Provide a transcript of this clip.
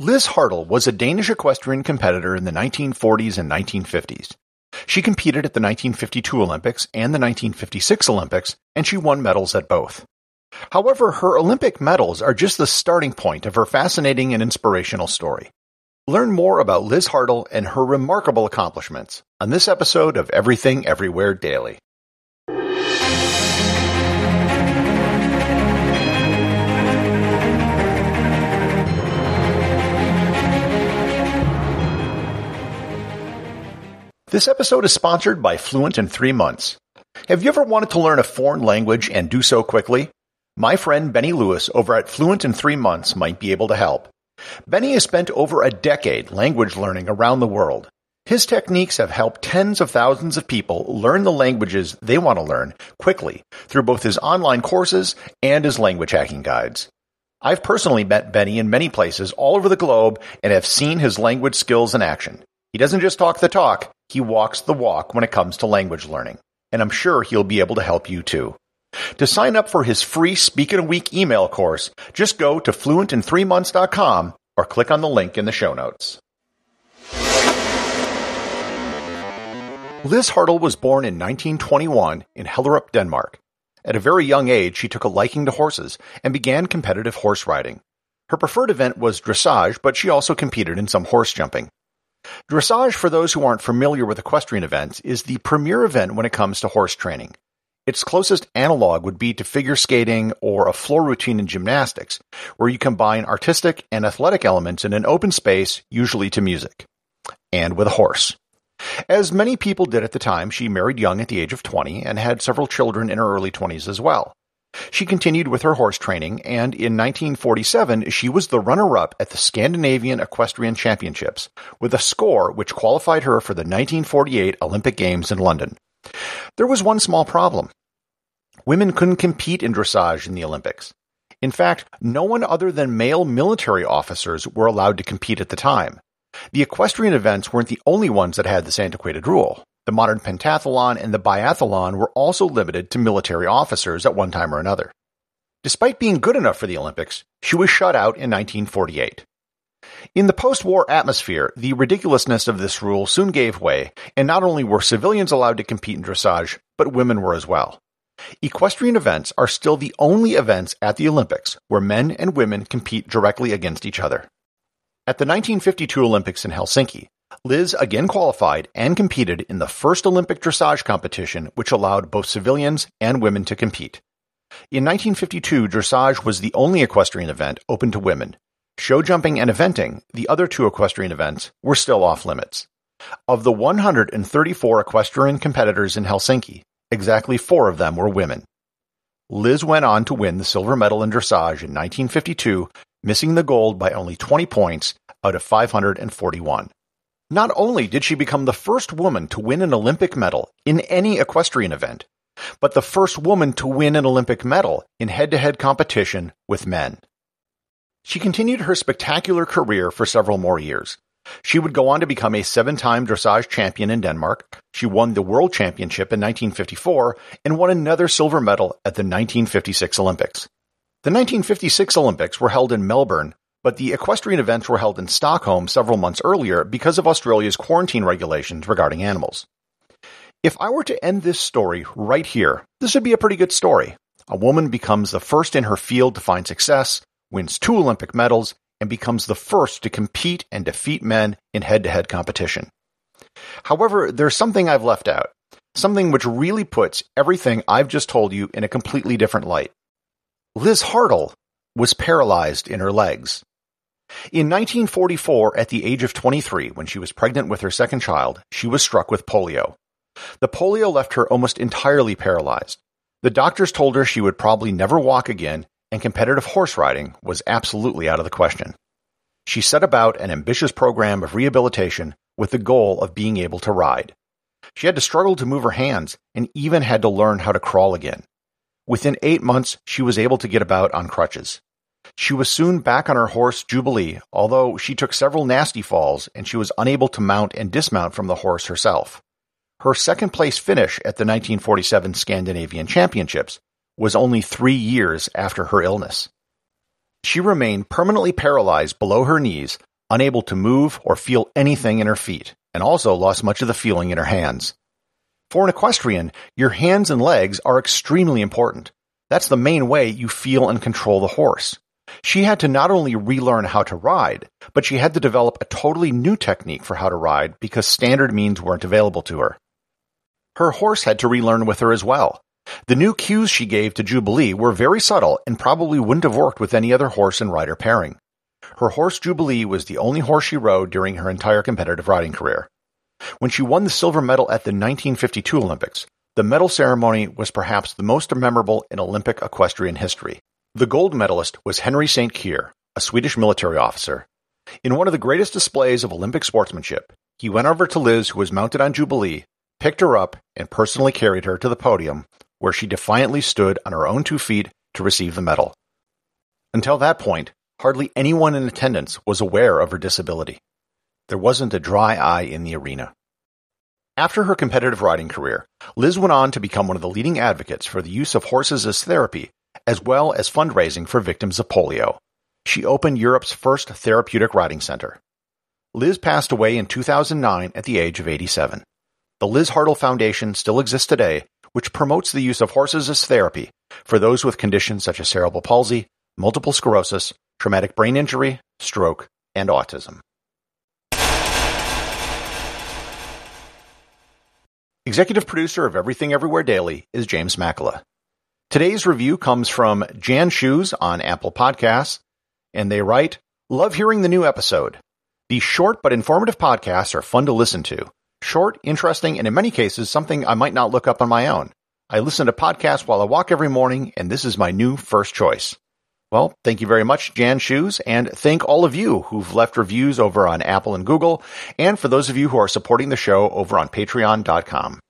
Lis Hartel was a Danish equestrian competitor in the 1940s and 1950s. She competed at the 1952 Olympics and the 1956 Olympics, and she won medals at both. However, her Olympic medals are just the starting point of her fascinating and inspirational story. Learn more about Lis Hartel and her remarkable accomplishments on this episode of Everything Everywhere Daily. This episode is sponsored by Fluent in 3 Months. Have you ever wanted to learn a foreign language and do so quickly? My friend Benny Lewis over at Fluent in 3 Months might be able to help. Benny has spent over a decade language learning around the world. His techniques have helped tens of thousands of people learn the languages they want to learn quickly through both his online courses and his language hacking guides. I've personally met Benny in many places all over the globe and have seen his language skills in action. He doesn't just talk the talk, he walks the walk when it comes to language learning. And I'm sure he'll be able to help you too. To sign up for his free Speak in a Week email course, just go to fluentin3months.com or click on the link in the show notes. Lis Hartel was born in 1921 in Hellerup, Denmark. At a very young age, she took a liking to horses and began competitive horse riding. Her preferred event was dressage, but she also competed in some horse jumping. Dressage, for those who aren't familiar with equestrian events, is the premier event when it comes to horse training. Its closest analog would be to figure skating or a floor routine in gymnastics, where you combine artistic and athletic elements in an open space, usually to music, and with a horse. As many people did at the time, she married young at the age of 20 and had several children in her early 20s as well. She continued with her horse training, and in 1947 she was the runner-up at the Scandinavian Equestrian Championships, with a score which qualified her for the 1948 Olympic Games in London. There was one small problem. Women couldn't compete in dressage in the Olympics. In fact, no one other than male military officers were allowed to compete at the time. The equestrian events weren't the only ones that had this antiquated rule. The modern pentathlon and the biathlon were also limited to military officers at one time or another. Despite being good enough for the Olympics, she was shut out in 1948. In the post-war atmosphere, the ridiculousness of this rule soon gave way, and not only were civilians allowed to compete in dressage, but women were as well. Equestrian events are still the only events at the Olympics where men and women compete directly against each other. At the 1952 Olympics in Helsinki, Lis again qualified and competed in the first Olympic dressage competition, which allowed both civilians and women to compete. In 1952, dressage was the only equestrian event open to women. Show jumping and eventing, the other two equestrian events, were still off limits. Of the 134 equestrian competitors in Helsinki, exactly four of them were women. Lis went on to win the silver medal in dressage in 1952, missing the gold by only 20 points out of 541. Not only did she become the first woman to win an Olympic medal in any equestrian event, but the first woman to win an Olympic medal in head-to-head competition with men. She continued her spectacular career for several more years. She would go on to become a seven-time dressage champion in Denmark. She won the World Championship in 1954 and won another silver medal at the 1956 Olympics. The 1956 Olympics were held in Melbourne but the equestrian events were held in Stockholm several months earlier because of Australia's quarantine regulations regarding animals. If I were to end this story right here, this would be a pretty good story. A woman becomes the first in her field to find success, wins two Olympic medals, and becomes the first to compete and defeat men in head-to-head competition. However, there's something I've left out. Something which really puts everything I've just told you in a completely different light. Lis Hartel was paralyzed in her legs. In 1944, at the age of 23, when she was pregnant with her second child, she was struck with polio. The polio left her almost entirely paralyzed. The doctors told her she would probably never walk again, and competitive horse riding was absolutely out of the question. She set about an ambitious program of rehabilitation with the goal of being able to ride. She had to struggle to move her hands and even had to learn how to crawl again. Within eight months, she was able to get about on crutches. She was soon back on her horse Jubilee, although she took several nasty falls and she was unable to mount and dismount from the horse herself. Her second place finish at the 1947 Scandinavian Championships was only three years after her illness. She remained permanently paralyzed below her knees, unable to move or feel anything in her feet, and also lost much of the feeling in her hands. For an equestrian, your hands and legs are extremely important. That's the main way you feel and control the horse. She had to not only relearn how to ride, but she had to develop a totally new technique for how to ride because standard means weren't available to her. Her horse had to relearn with her as well. The new cues she gave to Jubilee were very subtle and probably wouldn't have worked with any other horse and rider pairing. Her horse Jubilee was the only horse she rode during her entire competitive riding career. When she won the silver medal at the 1952 Olympics, the medal ceremony was perhaps the most memorable in Olympic equestrian history. The gold medalist was Henri St. Cyr, a Swedish military officer. In one of the greatest displays of Olympic sportsmanship, he went over to Lis, who was mounted on Jubilee, picked her up, and personally carried her to the podium, where she defiantly stood on her own two feet to receive the medal. Until that point, hardly anyone in attendance was aware of her disability. There wasn't a dry eye in the arena. After her competitive riding career, Lis went on to become one of the leading advocates for the use of horses as therapy as well as fundraising for victims of polio. She opened Europe's first therapeutic riding center. Lis passed away in 2009 at the age of 87. The Lis Hartel Foundation still exists today, which promotes the use of horses as therapy for those with conditions such as cerebral palsy, multiple sclerosis, traumatic brain injury, stroke, and autism. Executive producer of Everything Everywhere Daily is James Makkyla. Today's review comes from Jan Shoes on Apple Podcasts, and they write, Love hearing the new episode. These short but informative podcasts are fun to listen to. Short, interesting, and in many cases, something I might not look up on my own. I listen to podcasts while I walk every morning, and this is my new first choice. Well, thank you very much, Jan Shoes, and thank all of you who've left reviews over on Apple and Google, and for those of you who are supporting the show over on patreon.com.